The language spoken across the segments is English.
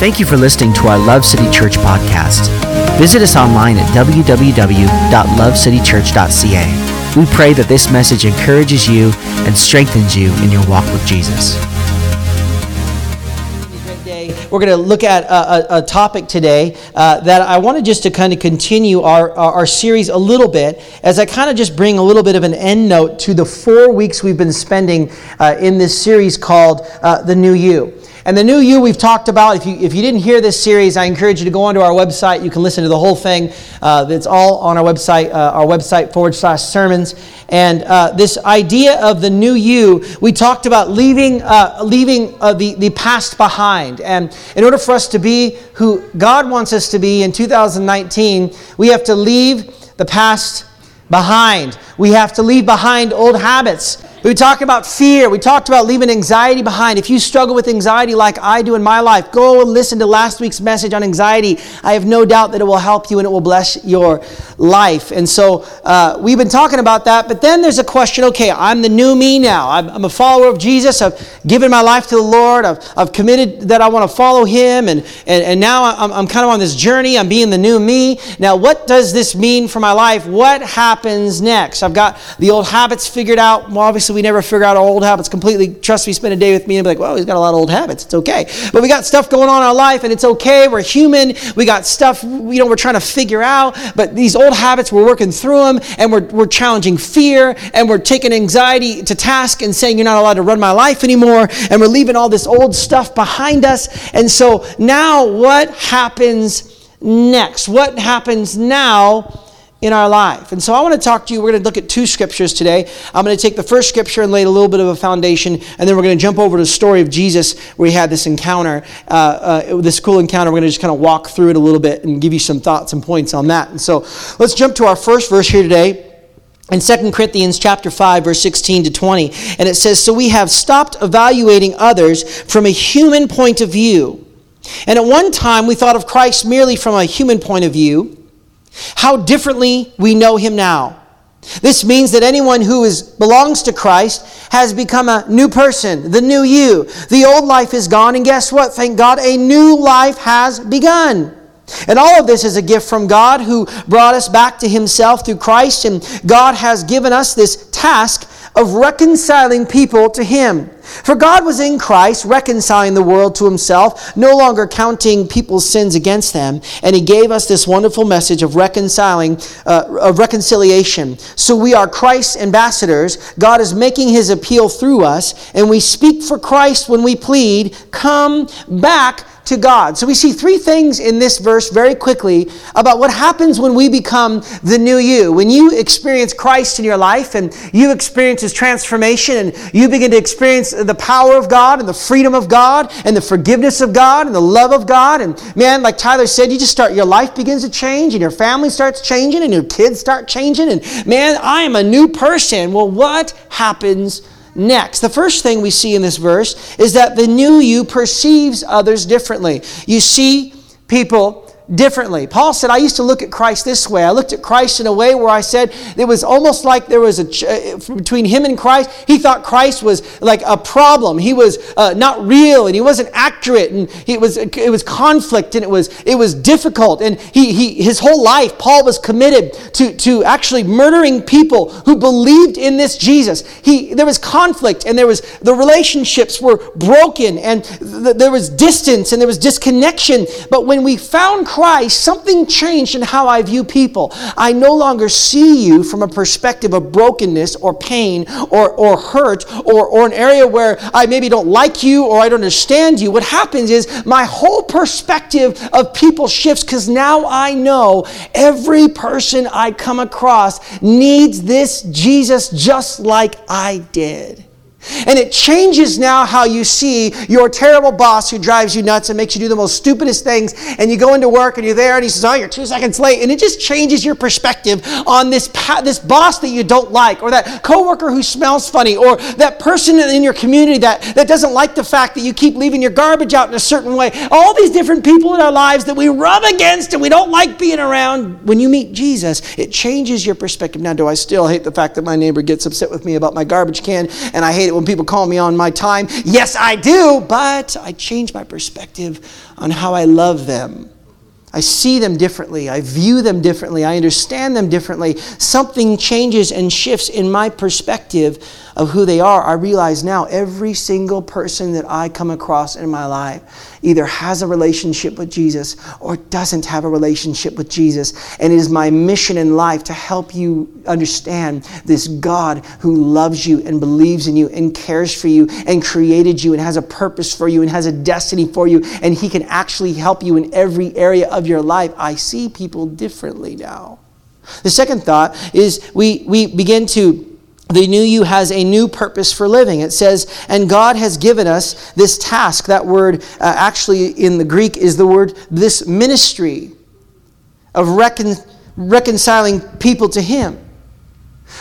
Thank you for listening to our Love City Church podcast. Visit us online at www.lovecitychurch.ca. We pray that this message encourages you and strengthens you in your walk with Jesus. We're going to look at a, a, a topic today uh, that I wanted just to kind of continue our, our, our series a little bit as I kind of just bring a little bit of an end note to the four weeks we've been spending uh, in this series called uh, The New You. And the new you we've talked about, if you, if you didn't hear this series, I encourage you to go onto our website. You can listen to the whole thing. Uh, it's all on our website, uh, our website forward slash sermons. And uh, this idea of the new you, we talked about leaving, uh, leaving uh, the, the past behind. And in order for us to be who God wants us to be in 2019, we have to leave the past behind. We have to leave behind old habits. We talked about fear. We talked about leaving anxiety behind. If you struggle with anxiety like I do in my life, go and listen to last week's message on anxiety. I have no doubt that it will help you and it will bless your life. And so uh, we've been talking about that. But then there's a question okay, I'm the new me now. I'm, I'm a follower of Jesus. I've given my life to the Lord. I've, I've committed that I want to follow Him. And, and, and now I'm, I'm kind of on this journey. I'm being the new me. Now, what does this mean for my life? What happens next? I've got the old habits figured out. Well, obviously, we never figure out our old habits completely. Trust me, spend a day with me and be like, well, he's got a lot of old habits. It's okay. But we got stuff going on in our life and it's okay. We're human. We got stuff, you know, we're trying to figure out. But these old habits, we're working through them and we're, we're challenging fear and we're taking anxiety to task and saying, you're not allowed to run my life anymore. And we're leaving all this old stuff behind us. And so now what happens next? What happens now? In our life. And so I want to talk to you. We're going to look at two scriptures today. I'm going to take the first scripture and lay a little bit of a foundation, and then we're going to jump over to the story of Jesus where he had this encounter, uh, uh, this cool encounter. We're going to just kind of walk through it a little bit and give you some thoughts and points on that. And so let's jump to our first verse here today. In 2 Corinthians chapter 5 verse 16 to 20 and it says so we have stopped evaluating others from a human point of view and at one time we thought of Christ merely from a human point of view how differently we know him now. This means that anyone who is, belongs to Christ has become a new person, the new you. The old life is gone, and guess what? Thank God, a new life has begun. And all of this is a gift from God who brought us back to Himself through Christ, and God has given us this task of reconciling people to Him. For God was in Christ, reconciling the world to himself, no longer counting people's sins against them, and he gave us this wonderful message of reconciling, uh, of reconciliation. So we are Christ's ambassadors. God is making his appeal through us, and we speak for Christ when we plead, Come back to God. So we see three things in this verse very quickly about what happens when we become the new you. When you experience Christ in your life and you experience his transformation and you begin to experience the power of God and the freedom of God and the forgiveness of God and the love of God. And man, like Tyler said, you just start, your life begins to change and your family starts changing and your kids start changing. And man, I am a new person. Well, what happens next. The first thing we see in this verse is that the new you perceives others differently. You see people differently. Paul said, I used to look at Christ this way. I looked at Christ in a way where I said it was almost like there was a, ch- uh, between him and Christ, he thought Christ was like a problem. He was uh, not real and he wasn't accurate and he was, it was conflict and it was, it was difficult. And he, he, his whole life, Paul was committed to, to actually murdering people who believed in this Jesus. He, there was conflict and there was, the relationships were broken and th- there was distance and there was disconnection. But when we found Christ, Christ, something changed in how I view people. I no longer see you from a perspective of brokenness or pain or, or hurt or, or an area where I maybe don't like you or I don't understand you. What happens is my whole perspective of people shifts because now I know every person I come across needs this Jesus just like I did. And it changes now how you see your terrible boss who drives you nuts and makes you do the most stupidest things. And you go into work and you're there and he says, Oh, you're two seconds late. And it just changes your perspective on this, this boss that you don't like, or that coworker who smells funny, or that person in your community that, that doesn't like the fact that you keep leaving your garbage out in a certain way. All these different people in our lives that we rub against and we don't like being around. When you meet Jesus, it changes your perspective. Now, do I still hate the fact that my neighbor gets upset with me about my garbage can and I hate when people call me on my time. Yes, I do, but I change my perspective on how I love them. I see them differently. I view them differently. I understand them differently. Something changes and shifts in my perspective of who they are. I realize now every single person that I come across in my life either has a relationship with Jesus or doesn't have a relationship with Jesus. And it is my mission in life to help you understand this God who loves you and believes in you and cares for you and created you and has a purpose for you and has a destiny for you. And He can actually help you in every area of your life. I see people differently now. The second thought is we, we begin to the new you has a new purpose for living. It says, and God has given us this task. That word uh, actually in the Greek is the word this ministry of recon- reconciling people to Him.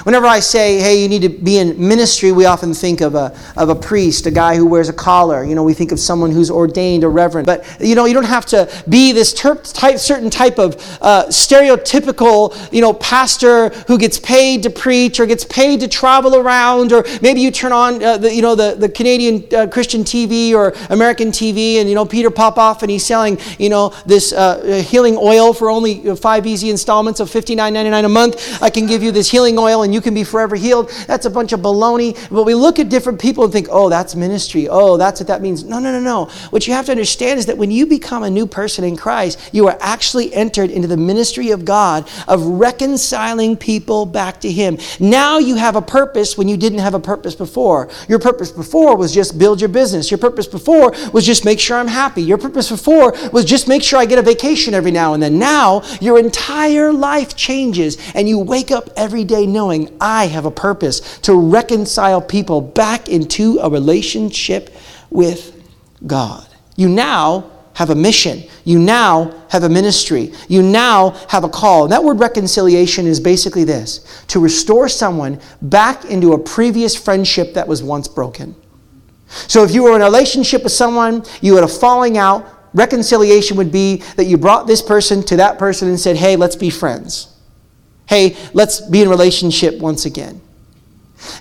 Whenever I say, hey, you need to be in ministry, we often think of a, of a priest, a guy who wears a collar. You know, we think of someone who's ordained, a reverend. But, you know, you don't have to be this type, certain type of uh, stereotypical, you know, pastor who gets paid to preach or gets paid to travel around. Or maybe you turn on, uh, the, you know, the, the Canadian uh, Christian TV or American TV and, you know, Peter Popoff and he's selling, you know, this uh, healing oil for only five easy installments of $59.99 a month. I can give you this healing oil and you can be forever healed. That's a bunch of baloney. But we look at different people and think, oh, that's ministry. Oh, that's what that means. No, no, no, no. What you have to understand is that when you become a new person in Christ, you are actually entered into the ministry of God of reconciling people back to Him. Now you have a purpose when you didn't have a purpose before. Your purpose before was just build your business. Your purpose before was just make sure I'm happy. Your purpose before was just make sure I get a vacation every now and then. Now your entire life changes and you wake up every day knowing knowing I have a purpose to reconcile people back into a relationship with God. You now have a mission. You now have a ministry. You now have a call. And that word reconciliation is basically this to restore someone back into a previous friendship that was once broken. So if you were in a relationship with someone, you had a falling out, reconciliation would be that you brought this person to that person and said, hey, let's be friends hey, let's be in relationship once again.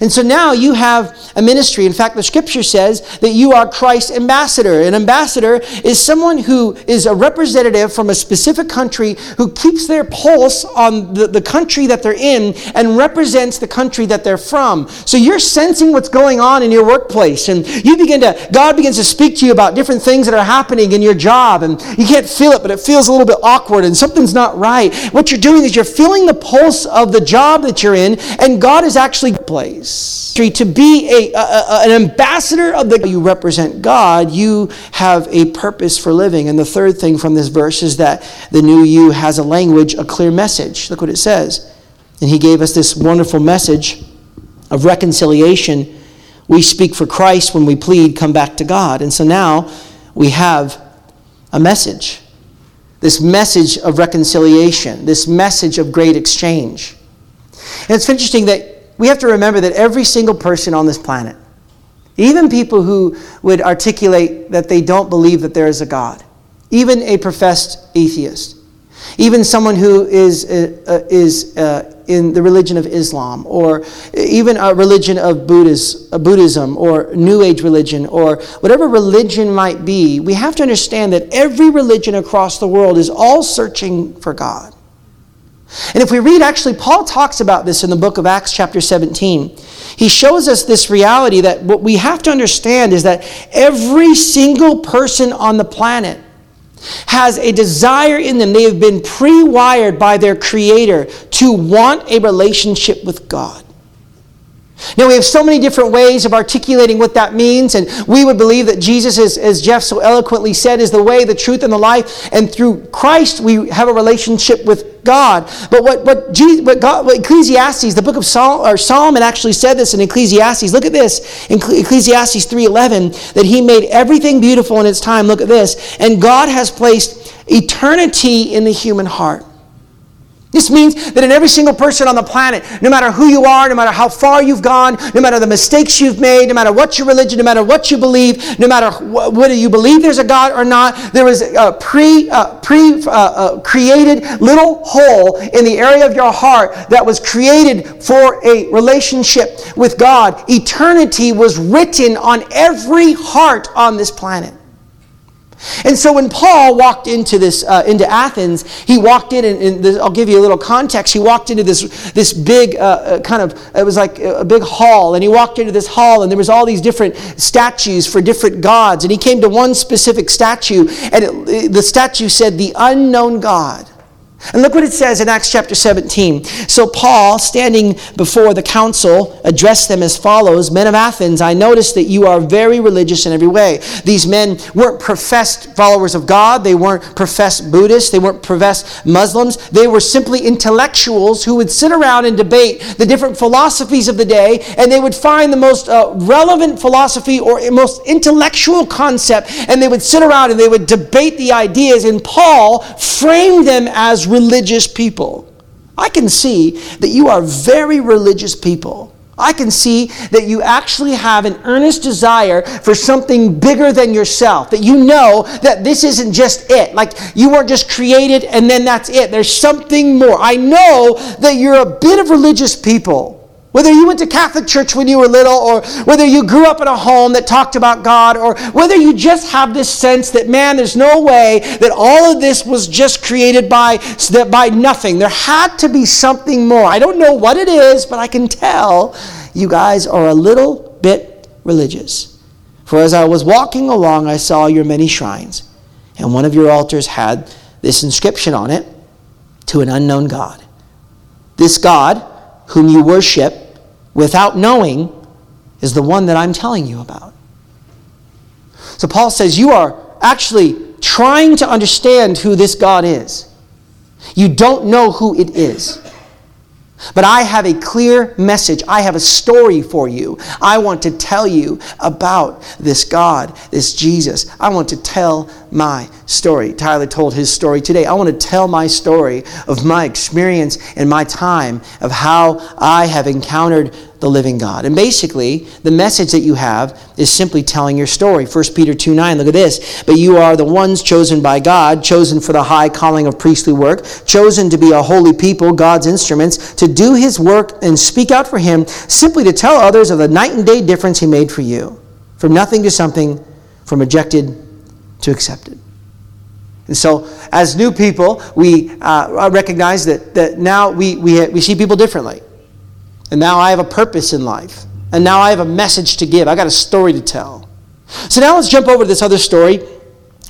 And so now you have a ministry. In fact, the scripture says that you are Christ's ambassador. An ambassador is someone who is a representative from a specific country who keeps their pulse on the, the country that they're in and represents the country that they're from. So you're sensing what's going on in your workplace and you begin to, God begins to speak to you about different things that are happening in your job and you can't feel it, but it feels a little bit awkward and something's not right. What you're doing is you're feeling the pulse of the job that you're in and God is actually place place. To be a, a, an ambassador of the you represent God, you have a purpose for living. And the third thing from this verse is that the new you has a language, a clear message. Look what it says. And he gave us this wonderful message of reconciliation. We speak for Christ when we plead, come back to God. And so now we have a message. This message of reconciliation, this message of great exchange. And it's interesting that we have to remember that every single person on this planet, even people who would articulate that they don't believe that there is a God, even a professed atheist, even someone who is, uh, uh, is uh, in the religion of Islam, or even a religion of uh, Buddhism, or New Age religion, or whatever religion might be, we have to understand that every religion across the world is all searching for God. And if we read, actually, Paul talks about this in the book of Acts, chapter 17. He shows us this reality that what we have to understand is that every single person on the planet has a desire in them. They have been pre wired by their Creator to want a relationship with God. Now, we have so many different ways of articulating what that means, and we would believe that Jesus, is, as Jeff so eloquently said, is the way, the truth, and the life, and through Christ we have a relationship with God. But what, what, Jesus, what, God, what Ecclesiastes, the book of Sol, or Solomon actually said this in Ecclesiastes. Look at this, in Ecclesiastes 3.11, that he made everything beautiful in its time. Look at this. And God has placed eternity in the human heart. This means that in every single person on the planet, no matter who you are, no matter how far you've gone, no matter the mistakes you've made, no matter what your religion, no matter what you believe, no matter wh- whether you believe there's a God or not, there is a pre, uh, pre uh, uh, created little hole in the area of your heart that was created for a relationship with God. Eternity was written on every heart on this planet. And so when Paul walked into this uh, into Athens, he walked in, and, and this, I'll give you a little context. He walked into this this big uh, uh, kind of it was like a big hall, and he walked into this hall, and there was all these different statues for different gods, and he came to one specific statue, and it, the statue said, "The unknown God." And look what it says in Acts chapter 17. So Paul, standing before the council, addressed them as follows Men of Athens, I notice that you are very religious in every way. These men weren't professed followers of God, they weren't professed Buddhists, they weren't professed Muslims. They were simply intellectuals who would sit around and debate the different philosophies of the day, and they would find the most uh, relevant philosophy or most intellectual concept, and they would sit around and they would debate the ideas. And Paul framed them as religious people. I can see that you are very religious people. I can see that you actually have an earnest desire for something bigger than yourself. That you know that this isn't just it. Like you weren't just created and then that's it. There's something more. I know that you're a bit of religious people. Whether you went to Catholic church when you were little, or whether you grew up in a home that talked about God, or whether you just have this sense that, man, there's no way that all of this was just created by, by nothing. There had to be something more. I don't know what it is, but I can tell you guys are a little bit religious. For as I was walking along, I saw your many shrines, and one of your altars had this inscription on it to an unknown God. This God, whom you worship without knowing is the one that I'm telling you about. So Paul says, You are actually trying to understand who this God is. You don't know who it is. But I have a clear message. I have a story for you. I want to tell you about this God, this Jesus. I want to tell my story. Tyler told his story today. I want to tell my story of my experience and my time of how I have encountered the living God. And basically, the message that you have is simply telling your story. 1 Peter 2 9, look at this. But you are the ones chosen by God, chosen for the high calling of priestly work, chosen to be a holy people, God's instruments, to do his work and speak out for him, simply to tell others of the night and day difference he made for you. From nothing to something, from rejected to accepted. And so, as new people, we uh, recognize that, that now we, we, we see people differently. And now I have a purpose in life. And now I have a message to give. I got a story to tell. So now let's jump over to this other story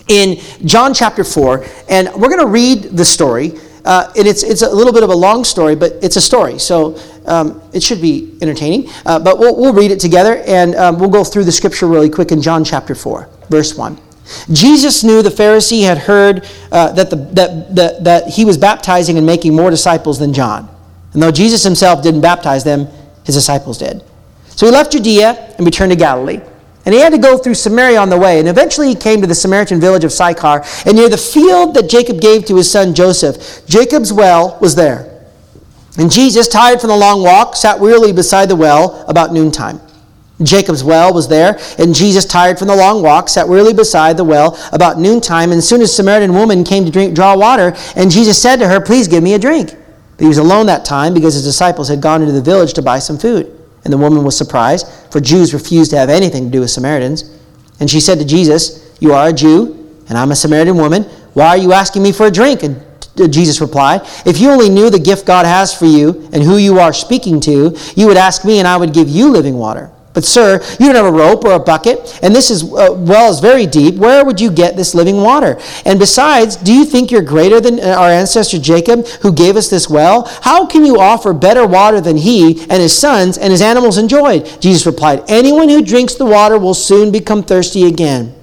in John chapter 4. And we're going to read the story. Uh, and it's, it's a little bit of a long story, but it's a story. So um, it should be entertaining. Uh, but we'll, we'll read it together and um, we'll go through the scripture really quick in John chapter 4, verse 1. Jesus knew the Pharisee had heard uh, that, the, that, that, that he was baptizing and making more disciples than John. And though Jesus himself didn't baptize them, his disciples did. So he left Judea and returned to Galilee. And he had to go through Samaria on the way. And eventually he came to the Samaritan village of Sychar. And near the field that Jacob gave to his son Joseph, Jacob's well was there. And Jesus, tired from the long walk, sat wearily beside the well about noontime. Jacob's well was there, and Jesus, tired from the long walk, sat wearily beside the well about noontime. And soon a Samaritan woman came to drink, draw water, and Jesus said to her, Please give me a drink. But he was alone that time because his disciples had gone into the village to buy some food. And the woman was surprised, for Jews refused to have anything to do with Samaritans. And she said to Jesus, You are a Jew, and I'm a Samaritan woman. Why are you asking me for a drink? And uh, Jesus replied, If you only knew the gift God has for you and who you are speaking to, you would ask me, and I would give you living water. But, sir, you don't have a rope or a bucket, and this is, uh, well is very deep. Where would you get this living water? And besides, do you think you're greater than uh, our ancestor Jacob, who gave us this well? How can you offer better water than he and his sons and his animals enjoyed? Jesus replied, Anyone who drinks the water will soon become thirsty again.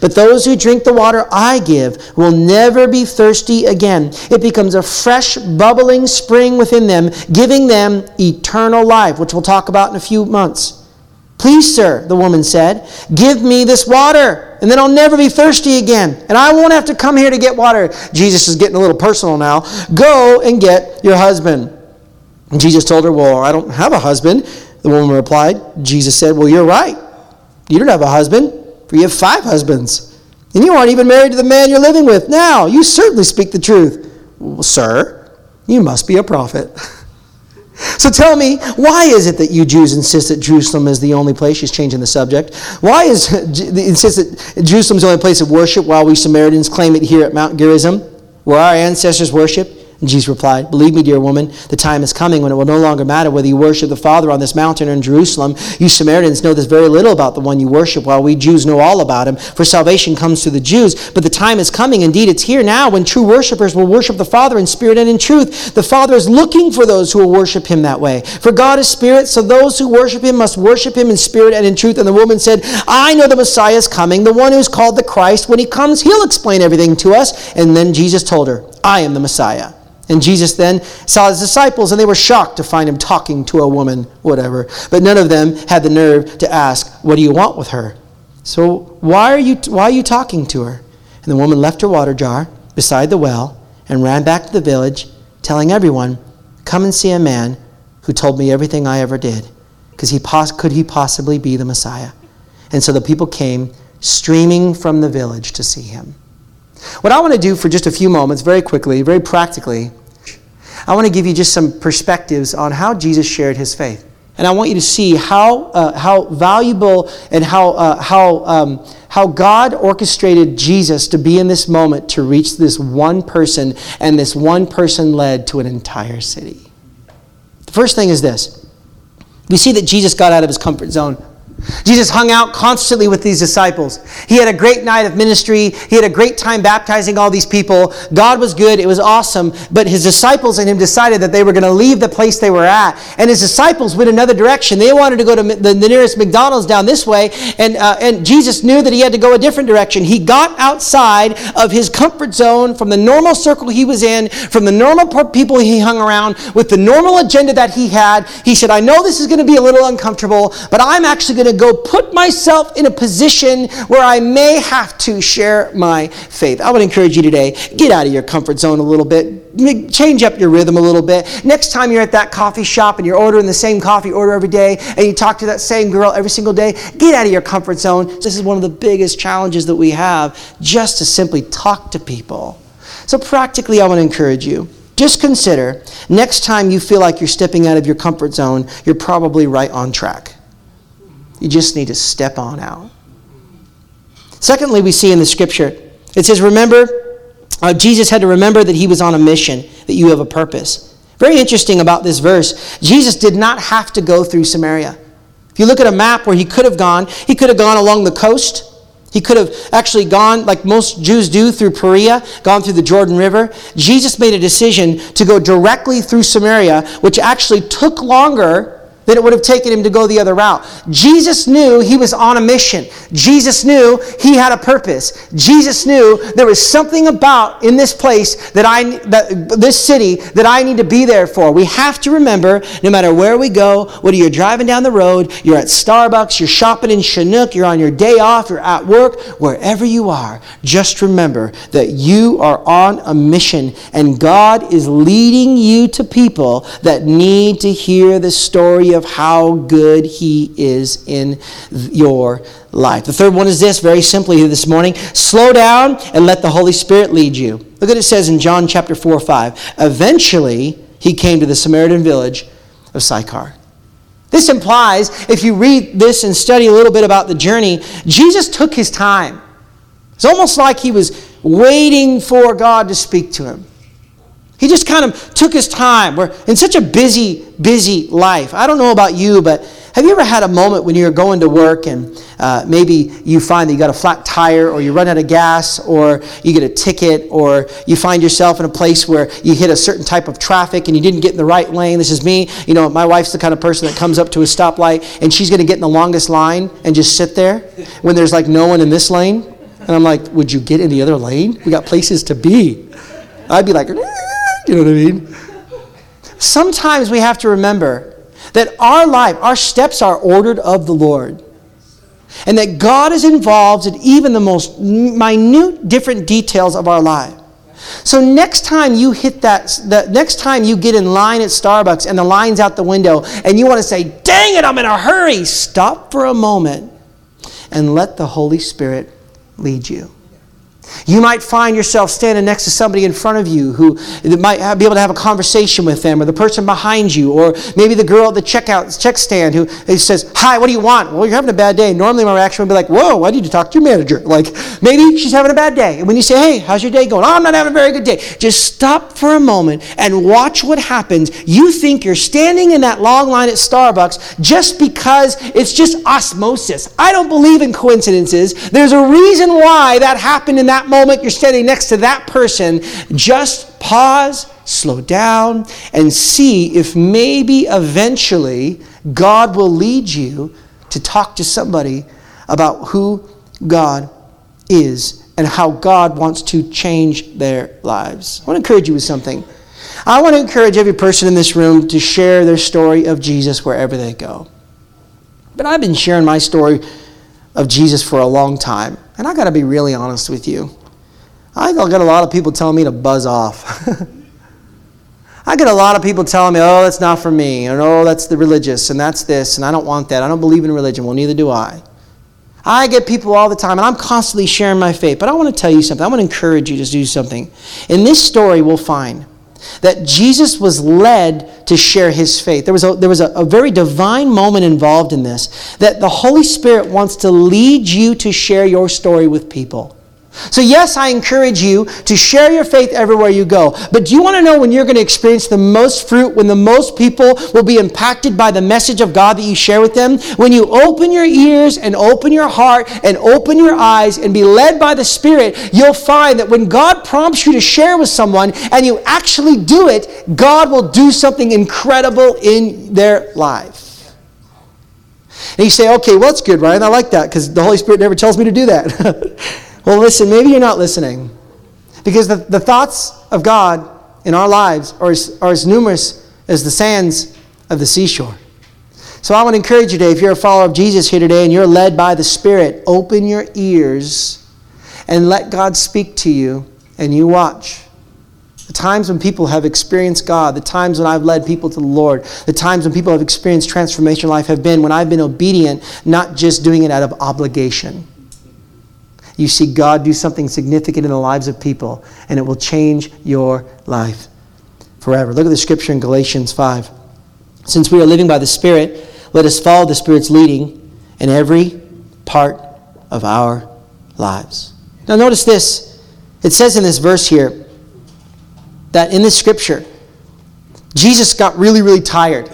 But those who drink the water I give will never be thirsty again. It becomes a fresh, bubbling spring within them, giving them eternal life, which we'll talk about in a few months. Please, sir, the woman said, give me this water and then I'll never be thirsty again, and I won't have to come here to get water. Jesus is getting a little personal now. Go and get your husband. And Jesus told her, Well, I don't have a husband. The woman replied, Jesus said, Well, you're right. You don't have a husband, for you have five husbands. And you aren't even married to the man you're living with. Now, you certainly speak the truth. Well, sir, you must be a prophet. So tell me, why is it that you Jews insist that Jerusalem is the only place? She's changing the subject. Why is insist that Jerusalem is the only place of worship while we Samaritans claim it here at Mount Gerizim, where our ancestors worship? Jesus replied, Believe me, dear woman, the time is coming when it will no longer matter whether you worship the Father on this mountain or in Jerusalem. You Samaritans know this very little about the one you worship, while we Jews know all about him, for salvation comes through the Jews. But the time is coming, indeed, it's here now, when true worshippers will worship the Father in spirit and in truth. The Father is looking for those who will worship him that way. For God is spirit, so those who worship him must worship him in spirit and in truth. And the woman said, I know the Messiah is coming, the one who's called the Christ. When he comes, he'll explain everything to us. And then Jesus told her, I am the Messiah. And Jesus then saw his disciples, and they were shocked to find him talking to a woman, whatever. But none of them had the nerve to ask, What do you want with her? So why are you, why are you talking to her? And the woman left her water jar beside the well and ran back to the village, telling everyone, Come and see a man who told me everything I ever did. Because he pos- could he possibly be the Messiah? And so the people came streaming from the village to see him. What I want to do for just a few moments, very quickly, very practically, I want to give you just some perspectives on how Jesus shared his faith. And I want you to see how, uh, how valuable and how, uh, how, um, how God orchestrated Jesus to be in this moment to reach this one person, and this one person led to an entire city. The first thing is this we see that Jesus got out of his comfort zone. Jesus hung out constantly with these disciples. He had a great night of ministry. He had a great time baptizing all these people. God was good. It was awesome. But his disciples and him decided that they were going to leave the place they were at. And his disciples went another direction. They wanted to go to the, nearest McDonald's down this way. And, uh, and Jesus knew that he had to go a different direction. He got outside of his comfort zone from the normal circle he was in, from the normal people he hung around, with the normal agenda that he had. He said, I know this is going to be a little uncomfortable, but I'm actually going to to go put myself in a position where I may have to share my faith. I would encourage you today get out of your comfort zone a little bit, change up your rhythm a little bit. Next time you're at that coffee shop and you're ordering the same coffee order every day and you talk to that same girl every single day, get out of your comfort zone. This is one of the biggest challenges that we have just to simply talk to people. So, practically, I want to encourage you. Just consider next time you feel like you're stepping out of your comfort zone, you're probably right on track. You just need to step on out. Secondly, we see in the scripture, it says, Remember, uh, Jesus had to remember that he was on a mission, that you have a purpose. Very interesting about this verse. Jesus did not have to go through Samaria. If you look at a map where he could have gone, he could have gone along the coast. He could have actually gone, like most Jews do, through Perea, gone through the Jordan River. Jesus made a decision to go directly through Samaria, which actually took longer than it would have taken him to go the other route. Jesus knew he was on a mission. Jesus knew he had a purpose. Jesus knew there was something about in this place that I that this city that I need to be there for. We have to remember no matter where we go, whether you're driving down the road, you're at Starbucks, you're shopping in Chinook, you're on your day off, you're at work, wherever you are, just remember that you are on a mission and God is leading you to people that need to hear the story of how good He is in your life. The third one is this very simply this morning slow down and let the Holy Spirit lead you. Look at it says in John chapter 4 5. Eventually, he came to the Samaritan village of Sychar. This implies, if you read this and study a little bit about the journey, Jesus took his time. It's almost like he was waiting for God to speak to him. He just kind of took his time. We're in such a busy, busy life. I don't know about you, but have you ever had a moment when you're going to work and uh, maybe you find that you got a flat tire or you run out of gas or you get a ticket or you find yourself in a place where you hit a certain type of traffic and you didn't get in the right lane? This is me. You know, my wife's the kind of person that comes up to a stoplight and she's going to get in the longest line and just sit there when there's like no one in this lane. And I'm like, would you get in the other lane? We got places to be. I'd be like, you know what I mean? Sometimes we have to remember that our life, our steps are ordered of the Lord. And that God is involved in even the most minute different details of our life. So next time you hit that, the next time you get in line at Starbucks and the line's out the window and you want to say, dang it, I'm in a hurry, stop for a moment and let the Holy Spirit lead you. You might find yourself standing next to somebody in front of you who might be able to have a conversation with them, or the person behind you, or maybe the girl at the checkout check stand who says, "Hi, what do you want?" Well, you're having a bad day. Normally, my reaction would be like, "Whoa, I need to talk to your manager." Like maybe she's having a bad day, and when you say, "Hey, how's your day going?" "Oh, I'm not having a very good day." Just stop for a moment and watch what happens. You think you're standing in that long line at Starbucks just because it's just osmosis. I don't believe in coincidences. There's a reason why that happened in that that moment you're standing next to that person, just pause, slow down, and see if maybe eventually God will lead you to talk to somebody about who God is and how God wants to change their lives. I want to encourage you with something. I want to encourage every person in this room to share their story of Jesus wherever they go. But I've been sharing my story of Jesus for a long time. And I got to be really honest with you. I got a lot of people telling me to buzz off. I get a lot of people telling me, oh, that's not for me, or oh, that's the religious, and that's this, and I don't want that. I don't believe in religion. Well, neither do I. I get people all the time, and I'm constantly sharing my faith. But I want to tell you something. I want to encourage you to do something. In this story, we'll find that Jesus was led to share his faith. There was, a, there was a, a, very divine moment involved in this, that the Holy Spirit wants to lead you to share your story with people. So, yes, I encourage you to share your faith everywhere you go. But do you want to know when you're going to experience the most fruit, when the most people will be impacted by the message of God that you share with them? When you open your ears and open your heart and open your eyes and be led by the Spirit, you'll find that when God prompts you to share with someone and you actually do it, God will do something incredible in their life. And you say, okay, well, that's good, Ryan. I like that because the Holy Spirit never tells me to do that. Well, listen, maybe you're not listening. Because the, the thoughts of God in our lives are as, are as numerous as the sands of the seashore. So I want to encourage you today, if you're a follower of Jesus here today and you're led by the Spirit, open your ears and let God speak to you and you watch. The times when people have experienced God, the times when I've led people to the Lord, the times when people have experienced transformation life have been when I've been obedient, not just doing it out of obligation you see God do something significant in the lives of people, and it will change your life forever. Look at the scripture in Galatians 5. Since we are living by the Spirit, let us follow the Spirit's leading in every part of our lives. Now, notice this. It says in this verse here that in this scripture, Jesus got really, really tired.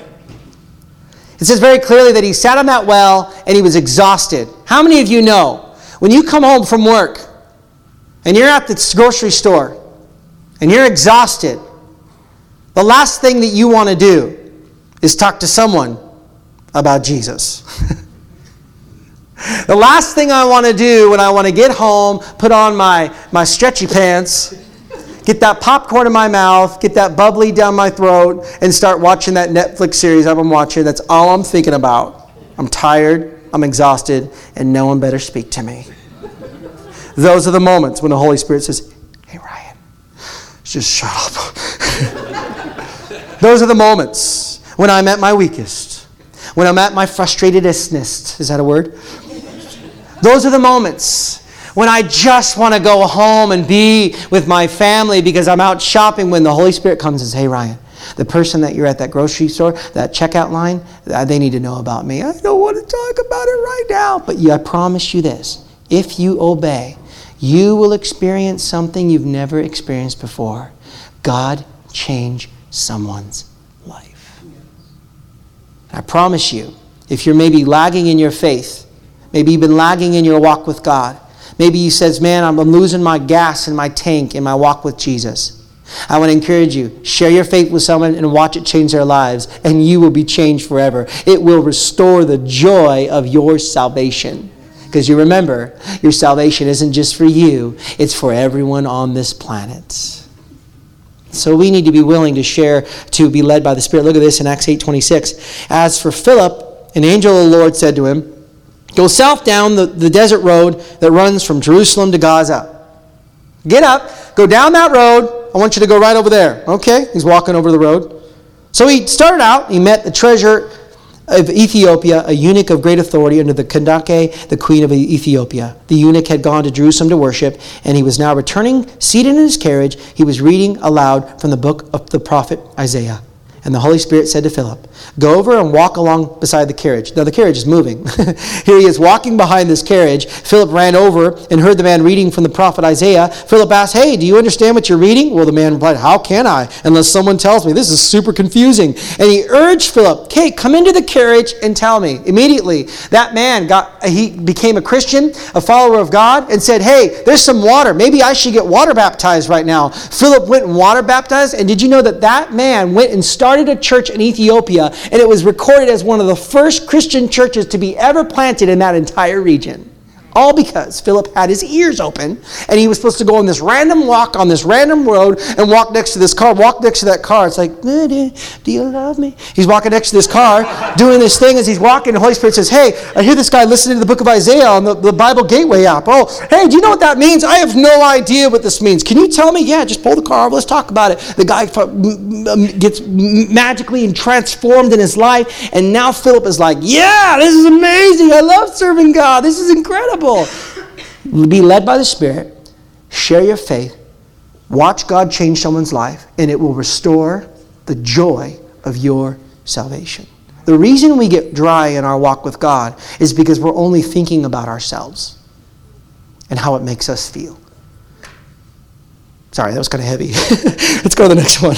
It says very clearly that he sat on that well and he was exhausted. How many of you know when you come home from work and you're at the grocery store and you're exhausted, the last thing that you want to do is talk to someone about Jesus. the last thing I want to do when I want to get home, put on my, my stretchy pants, get that popcorn in my mouth, get that bubbly down my throat, and start watching that Netflix series I've been watching. That's all I'm thinking about. I'm tired. I'm exhausted, and no one better speak to me. Those are the moments when the Holy Spirit says, Hey, Ryan, just shut up. Those are the moments when I'm at my weakest, when I'm at my frustratedest. Is that a word? Those are the moments when I just want to go home and be with my family because I'm out shopping when the Holy Spirit comes and says, Hey, Ryan, the person that you're at that grocery store, that checkout line, uh, they need to know about me. I don't want to talk about it right now. But I promise you this if you obey, you will experience something you've never experienced before. God change someone's life. I promise you, if you're maybe lagging in your faith, maybe you've been lagging in your walk with God, maybe you says, "Man, I'm losing my gas in my tank in my walk with Jesus." I want to encourage you share your faith with someone and watch it change their lives, and you will be changed forever. It will restore the joy of your salvation. Because you remember, your salvation isn't just for you, it's for everyone on this planet. So we need to be willing to share, to be led by the Spirit. Look at this in Acts 8 26. As for Philip, an angel of the Lord said to him, Go south down the, the desert road that runs from Jerusalem to Gaza. Get up, go down that road. I want you to go right over there. Okay, he's walking over the road. So he started out, he met the treasurer of Ethiopia, a eunuch of great authority under the Kandake, the queen of Ethiopia. The eunuch had gone to Jerusalem to worship, and he was now returning, seated in his carriage. He was reading aloud from the book of the prophet Isaiah. And the Holy Spirit said to Philip, Go over and walk along beside the carriage. Now the carriage is moving. Here he is walking behind this carriage. Philip ran over and heard the man reading from the prophet Isaiah. Philip asked, Hey, do you understand what you're reading? Well, the man replied, How can I? Unless someone tells me. This is super confusing. And he urged Philip, Okay, come into the carriage and tell me. Immediately, that man got he became a Christian, a follower of God, and said, Hey, there's some water. Maybe I should get water baptized right now. Philip went and water baptized, and did you know that that man went and started a church in Ethiopia, and it was recorded as one of the first Christian churches to be ever planted in that entire region. All because Philip had his ears open and he was supposed to go on this random walk on this random road and walk next to this car, walk next to that car. It's like, eh, do you love me? He's walking next to this car, doing this thing as he's walking. The Holy Spirit says, Hey, I hear this guy listening to the book of Isaiah on the, the Bible Gateway app. Oh, hey, do you know what that means? I have no idea what this means. Can you tell me? Yeah, just pull the car over. Let's talk about it. The guy gets magically transformed in his life. And now Philip is like, Yeah, this is amazing. I love serving God. This is incredible. Be led by the Spirit, share your faith, watch God change someone's life, and it will restore the joy of your salvation. The reason we get dry in our walk with God is because we're only thinking about ourselves and how it makes us feel. Sorry, that was kind of heavy. Let's go to the next one.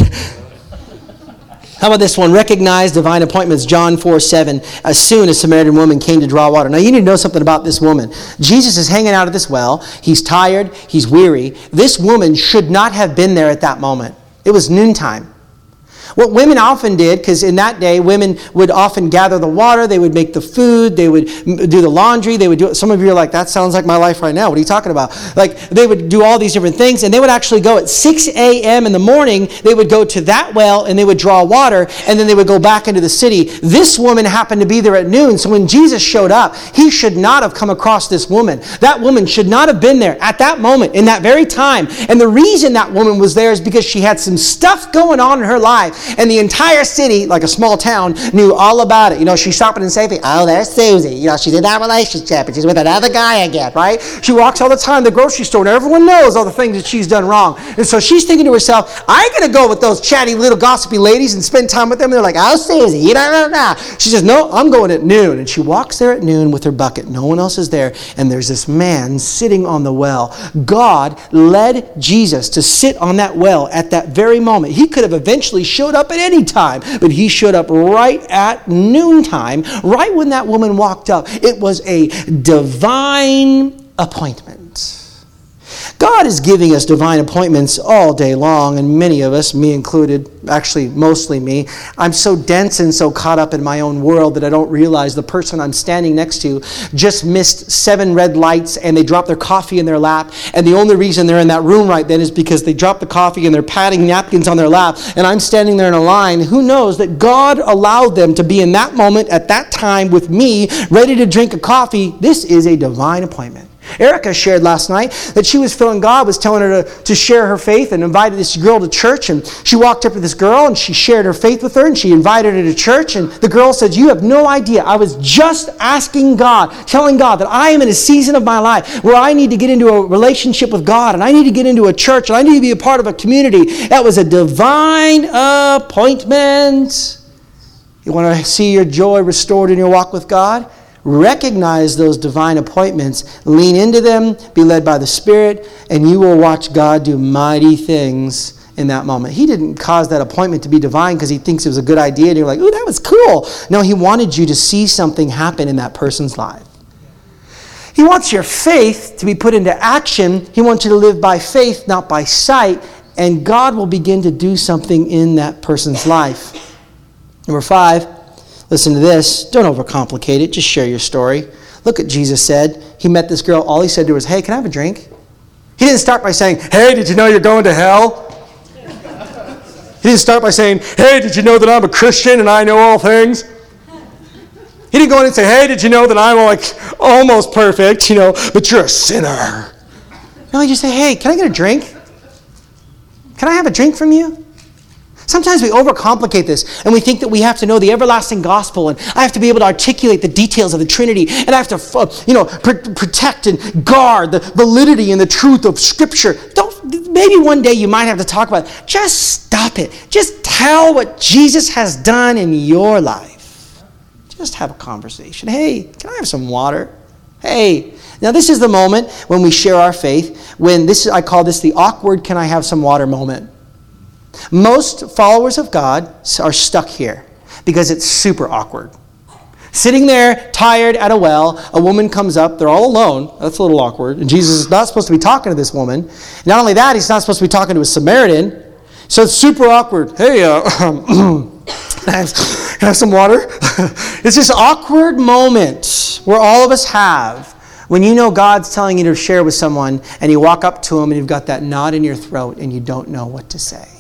How about this one? Recognize divine appointments, John 4 7. As soon as Samaritan woman came to draw water. Now, you need to know something about this woman. Jesus is hanging out at this well. He's tired. He's weary. This woman should not have been there at that moment. It was noontime. What women often did, because in that day, women would often gather the water, they would make the food, they would do the laundry, they would do it. Some of you are like, that sounds like my life right now. What are you talking about? Like, they would do all these different things, and they would actually go at 6 a.m. in the morning, they would go to that well and they would draw water, and then they would go back into the city. This woman happened to be there at noon, so when Jesus showed up, he should not have come across this woman. That woman should not have been there at that moment, in that very time. And the reason that woman was there is because she had some stuff going on in her life and the entire city, like a small town, knew all about it. You know, she's shopping in Safeway. Oh, there's Susie. You know, she's in that relationship and she's with another guy again, right? She walks all the time to the grocery store and everyone knows all the things that she's done wrong. And so she's thinking to herself, I ain't going to go with those chatty little gossipy ladies and spend time with them. And they're like, oh, Susie, you know now. She says, no, I'm going at noon. And she walks there at noon with her bucket. No one else is there. And there's this man sitting on the well. God led Jesus to sit on that well at that very moment. He could have eventually showed up at any time, but he showed up right at noontime, right when that woman walked up. It was a divine appointment. God is giving us divine appointments all day long, and many of us, me included, actually mostly me, I'm so dense and so caught up in my own world that I don't realize the person I'm standing next to just missed seven red lights and they dropped their coffee in their lap. And the only reason they're in that room right then is because they dropped the coffee and they're patting napkins on their lap. And I'm standing there in a line. Who knows that God allowed them to be in that moment at that time with me, ready to drink a coffee? This is a divine appointment. Erica shared last night that she was feeling God was telling her to, to share her faith and invited this girl to church. And she walked up to this girl and she shared her faith with her and she invited her to church. And the girl said, You have no idea. I was just asking God, telling God that I am in a season of my life where I need to get into a relationship with God and I need to get into a church and I need to be a part of a community. That was a divine appointment. You want to see your joy restored in your walk with God? Recognize those divine appointments, lean into them, be led by the Spirit, and you will watch God do mighty things in that moment. He didn't cause that appointment to be divine because he thinks it was a good idea and you're like, ooh, that was cool. No, he wanted you to see something happen in that person's life. He wants your faith to be put into action. He wants you to live by faith, not by sight, and God will begin to do something in that person's life. Number five, Listen to this. Don't overcomplicate it. Just share your story. Look what Jesus said. He met this girl. All he said to her was, Hey, can I have a drink? He didn't start by saying, Hey, did you know you're going to hell? He didn't start by saying, Hey, did you know that I'm a Christian and I know all things? He didn't go in and say, hey, did you know that I'm like almost perfect, you know, but you're a sinner. No, he just said, hey, can I get a drink? Can I have a drink from you? Sometimes we overcomplicate this and we think that we have to know the everlasting gospel and I have to be able to articulate the details of the Trinity and I have to, uh, you know, pr- protect and guard the validity and the truth of Scripture. Don't, maybe one day you might have to talk about it. Just stop it. Just tell what Jesus has done in your life. Just have a conversation. Hey, can I have some water? Hey, now this is the moment when we share our faith. When this, I call this the awkward "Can I have some water?" moment. Most followers of God are stuck here because it's super awkward. Sitting there, tired at a well, a woman comes up. They're all alone. That's a little awkward. And Jesus is not supposed to be talking to this woman. Not only that, he's not supposed to be talking to a Samaritan. So it's super awkward. Hey, uh, can I have some water? it's this awkward moment where all of us have when you know God's telling you to share with someone and you walk up to them and you've got that knot in your throat and you don't know what to say.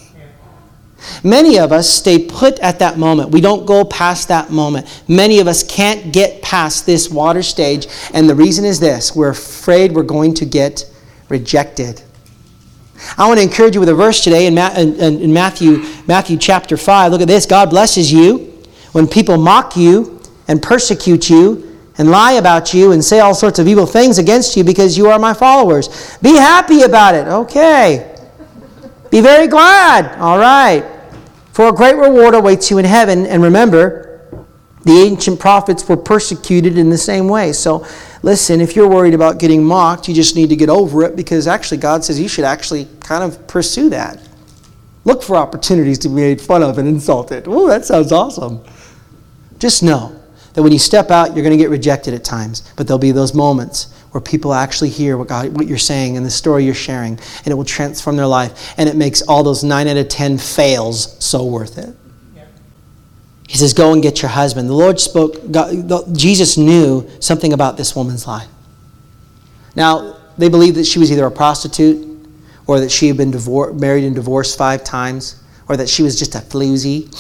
Many of us stay put at that moment. We don't go past that moment. Many of us can't get past this water stage, and the reason is this we're afraid we're going to get rejected. I want to encourage you with a verse today in, Matthew, Matthew chapter 5. Look at this God blesses you when people mock you and persecute you and lie about you and say all sorts of evil things against you because you are my followers. Be happy about it. Okay. Be very glad. All right. For a great reward awaits you in heaven. And remember, the ancient prophets were persecuted in the same way. So listen, if you're worried about getting mocked, you just need to get over it because actually God says you should actually kind of pursue that. Look for opportunities to be made fun of and insulted. Oh, that sounds awesome. Just know that when you step out, you're going to get rejected at times, but there'll be those moments where people actually hear what, God, what you're saying and the story you're sharing, and it will transform their life, and it makes all those 9 out of 10 fails so worth it. He says, Go and get your husband. The Lord spoke, God, Jesus knew something about this woman's life. Now, they believed that she was either a prostitute or that she had been divor- married and divorced five times or that she was just a floozy,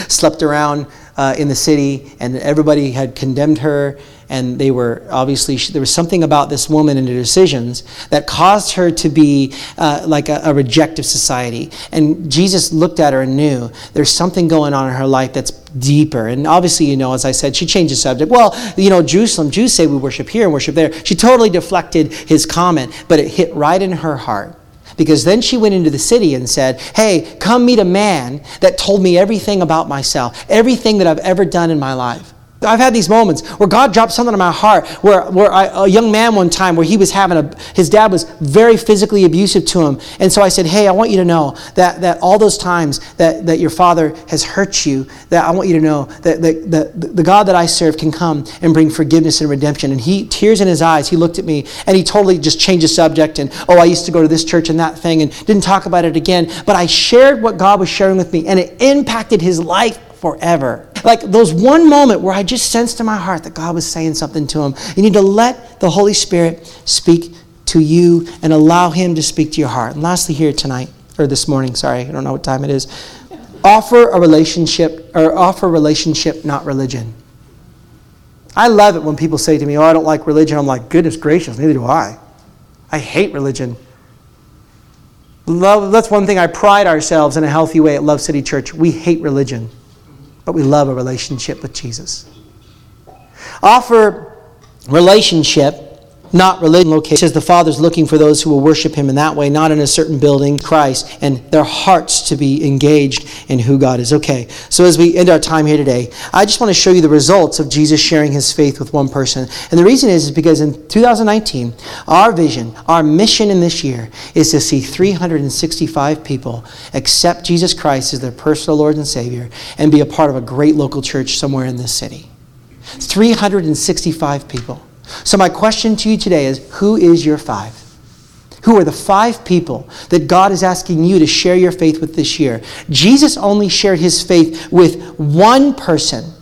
slept around uh, in the city, and everybody had condemned her. And they were obviously, there was something about this woman and her decisions that caused her to be uh, like a, a rejective society. And Jesus looked at her and knew there's something going on in her life that's deeper. And obviously, you know, as I said, she changed the subject. Well, you know, Jerusalem, Jews say we worship here and worship there. She totally deflected his comment, but it hit right in her heart. Because then she went into the city and said, Hey, come meet a man that told me everything about myself, everything that I've ever done in my life. I've had these moments where God dropped something in my heart. Where, where I, a young man one time, where he was having a, his dad was very physically abusive to him. And so I said, Hey, I want you to know that, that all those times that, that your father has hurt you, that I want you to know that, that, that the God that I serve can come and bring forgiveness and redemption. And he, tears in his eyes, he looked at me and he totally just changed the subject. And, oh, I used to go to this church and that thing and didn't talk about it again. But I shared what God was sharing with me and it impacted his life forever. Like those one moment where I just sensed in my heart that God was saying something to him. You need to let the Holy Spirit speak to you and allow him to speak to your heart. And lastly, here tonight, or this morning, sorry, I don't know what time it is. Offer a relationship, or offer relationship, not religion. I love it when people say to me, Oh, I don't like religion. I'm like, Goodness gracious, neither do I. I hate religion. Love, that's one thing I pride ourselves in a healthy way at Love City Church. We hate religion but we love a relationship with Jesus. Offer relationship not religion location. says the Father's looking for those who will worship Him in that way, not in a certain building, Christ, and their hearts to be engaged in who God is. Okay, so as we end our time here today, I just want to show you the results of Jesus sharing His faith with one person. And the reason is, is because in 2019, our vision, our mission in this year is to see 365 people accept Jesus Christ as their personal Lord and Savior and be a part of a great local church somewhere in this city. 365 people. So, my question to you today is who is your five? Who are the five people that God is asking you to share your faith with this year? Jesus only shared his faith with one person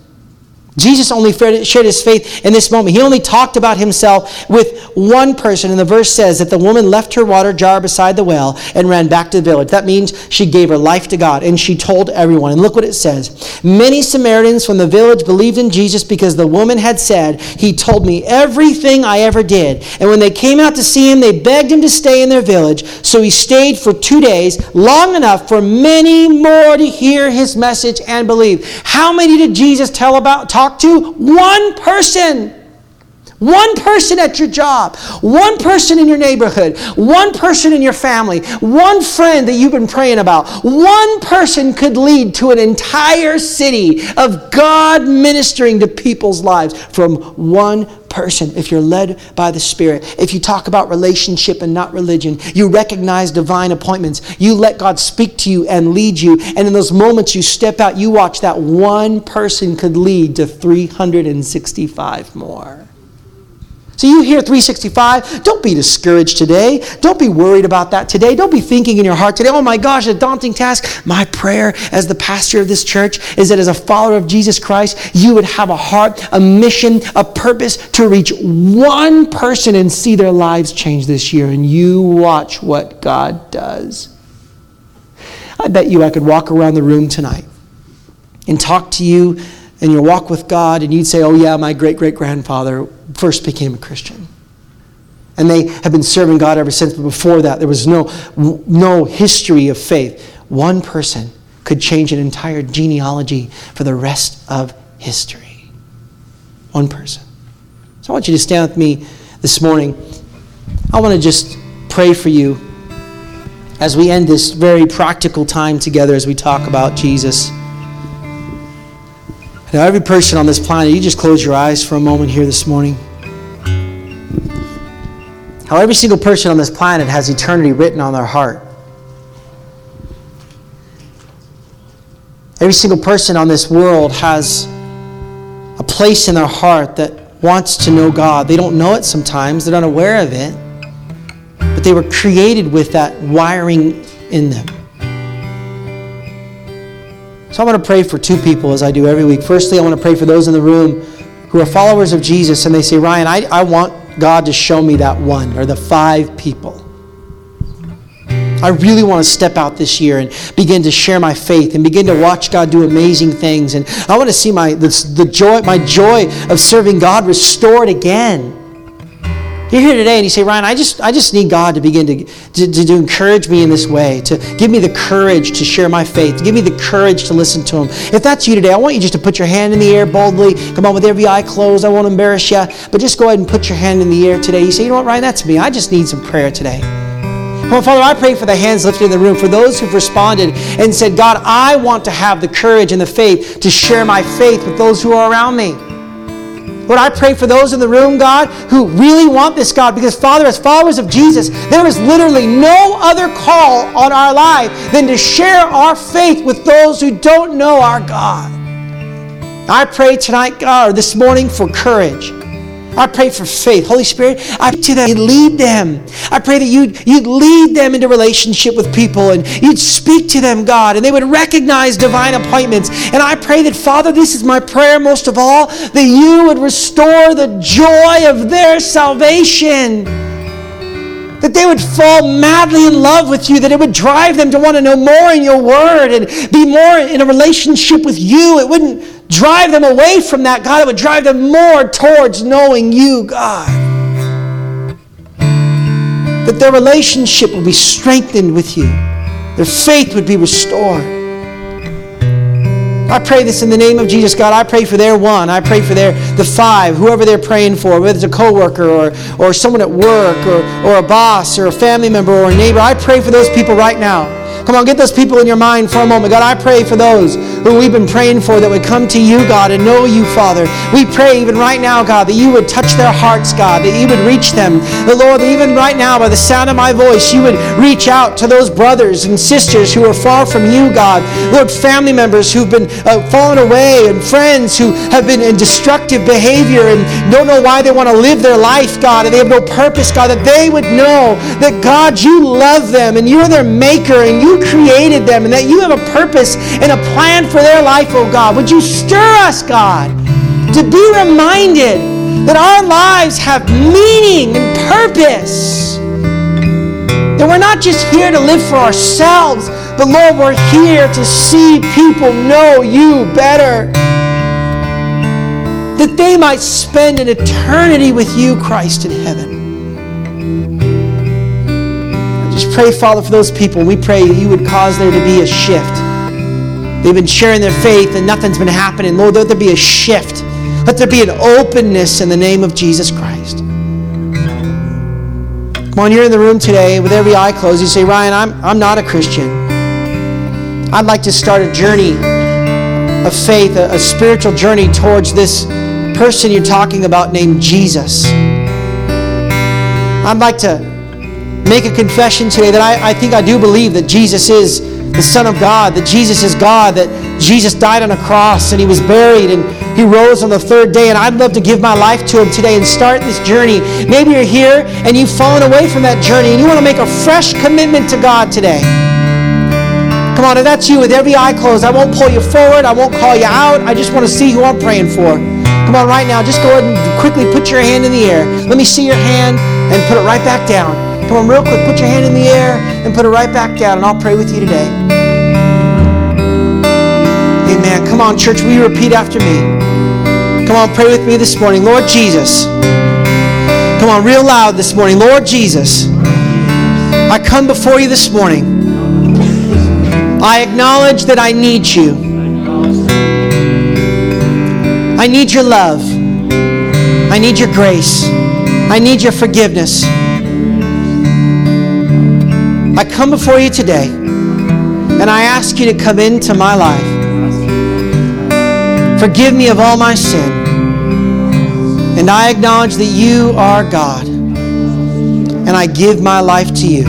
Jesus only shared his faith in this moment. He only talked about himself with one person. And the verse says that the woman left her water jar beside the well and ran back to the village. That means she gave her life to God and she told everyone. And look what it says Many Samaritans from the village believed in Jesus because the woman had said, He told me everything I ever did. And when they came out to see him, they begged him to stay in their village. So he stayed for two days, long enough for many more to hear his message and believe. How many did Jesus tell about? Talk talk to one person. One person at your job, one person in your neighborhood, one person in your family, one friend that you've been praying about. One person could lead to an entire city of God ministering to people's lives from one person, if you're led by the Spirit, if you talk about relationship and not religion, you recognize divine appointments, you let God speak to you and lead you, and in those moments you step out, you watch that one person could lead to 365 more. So you hear 365, don't be discouraged today. Don't be worried about that today. Don't be thinking in your heart today, oh my gosh, a daunting task. My prayer as the pastor of this church is that as a follower of Jesus Christ, you would have a heart, a mission, a purpose to reach one person and see their lives change this year. And you watch what God does. I bet you I could walk around the room tonight and talk to you in your walk with God, and you'd say, Oh, yeah, my great great grandfather first became a Christian. And they have been serving God ever since, but before that, there was no, no history of faith. One person could change an entire genealogy for the rest of history. One person. So I want you to stand with me this morning. I want to just pray for you as we end this very practical time together as we talk about Jesus. Now, every person on this planet, you just close your eyes for a moment here this morning. How every single person on this planet has eternity written on their heart. Every single person on this world has a place in their heart that wants to know God. They don't know it sometimes, they're unaware of it, but they were created with that wiring in them. So I want to pray for two people as I do every week. Firstly, I want to pray for those in the room who are followers of Jesus and they say, Ryan, I, I want God to show me that one or the five people. I really want to step out this year and begin to share my faith and begin to watch God do amazing things. And I want to see my the, the joy, my joy of serving God restored again. You're here today and you say, Ryan, I just, I just need God to begin to, to, to, to encourage me in this way, to give me the courage to share my faith, to give me the courage to listen to Him. If that's you today, I want you just to put your hand in the air boldly. Come on, with every eye closed. I won't embarrass you, but just go ahead and put your hand in the air today. You say, you know what, Ryan, that's me. I just need some prayer today. Well, Father, I pray for the hands lifted in the room, for those who've responded and said, God, I want to have the courage and the faith to share my faith with those who are around me. Lord, I pray for those in the room, God, who really want this, God, because, Father, as followers of Jesus, there is literally no other call on our life than to share our faith with those who don't know our God. I pray tonight, God, or this morning for courage. I pray for faith. Holy Spirit, I pray that you lead them. I pray that you'd, you'd lead them into relationship with people and you'd speak to them, God, and they would recognize divine appointments. And I pray that, Father, this is my prayer most of all, that you would restore the joy of their salvation that they would fall madly in love with you, that it would drive them to want to know more in your word and be more in a relationship with you. It wouldn't drive them away from that, God. It would drive them more towards knowing you, God. That their relationship would be strengthened with you, their faith would be restored. I pray this in the name of Jesus, God. I pray for their one. I pray for their the five, whoever they're praying for, whether it's a coworker or, or someone at work or, or a boss or a family member or a neighbor. I pray for those people right now. Come on, get those people in your mind for a moment. God, I pray for those who we've been praying for that would come to you, God, and know you, Father. We pray even right now, God, that you would touch their hearts, God, that you would reach them. The Lord, even right now, by the sound of my voice, you would reach out to those brothers and sisters who are far from you, God. Lord, family members who've been uh, fallen away and friends who have been in destructive behavior and don't know why they want to live their life, God, and they have no purpose, God, that they would know that, God, you love them and you're their maker and you created them and that you have a purpose and a plan for their life, oh God. Would you stir us, God, to be reminded that our lives have meaning and purpose. That we're not just here to live for ourselves, but Lord, we're here to see people know you better. That they might spend an eternity with you, Christ, in heaven. Pray, Father, for those people. We pray you would cause there to be a shift. They've been sharing their faith and nothing's been happening. Lord, let there be a shift. Let there be an openness in the name of Jesus Christ. Come on, you're in the room today with every eye closed. You say, Ryan, I'm, I'm not a Christian. I'd like to start a journey of faith, a, a spiritual journey towards this person you're talking about named Jesus. I'd like to make a confession today that I, I think I do believe that Jesus is the Son of God, that Jesus is God, that Jesus died on a cross and he was buried and he rose on the third day. And I'd love to give my life to him today and start this journey. Maybe you're here and you've fallen away from that journey and you want to make a fresh commitment to God today. Come on, if that's you with every eye closed, I won't pull you forward. I won't call you out. I just want to see who I'm praying for. Come on, right now, just go ahead and quickly put your hand in the air. Let me see your hand and put it right back down. Come on, real quick, put your hand in the air and put it right back down, and I'll pray with you today. Amen. Come on, church, will you repeat after me? Come on, pray with me this morning. Lord Jesus. Come on, real loud this morning. Lord Jesus, I come before you this morning. I acknowledge that I need you. I need your love. I need your grace. I need your forgiveness. I come before you today and I ask you to come into my life. Forgive me of all my sin. And I acknowledge that you are God. And I give my life to you.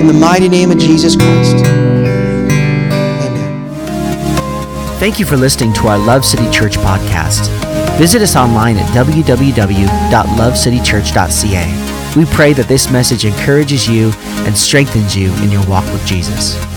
In the mighty name of Jesus Christ. Amen. Thank you for listening to our Love City Church podcast. Visit us online at www.lovecitychurch.ca. We pray that this message encourages you and strengthens you in your walk with Jesus.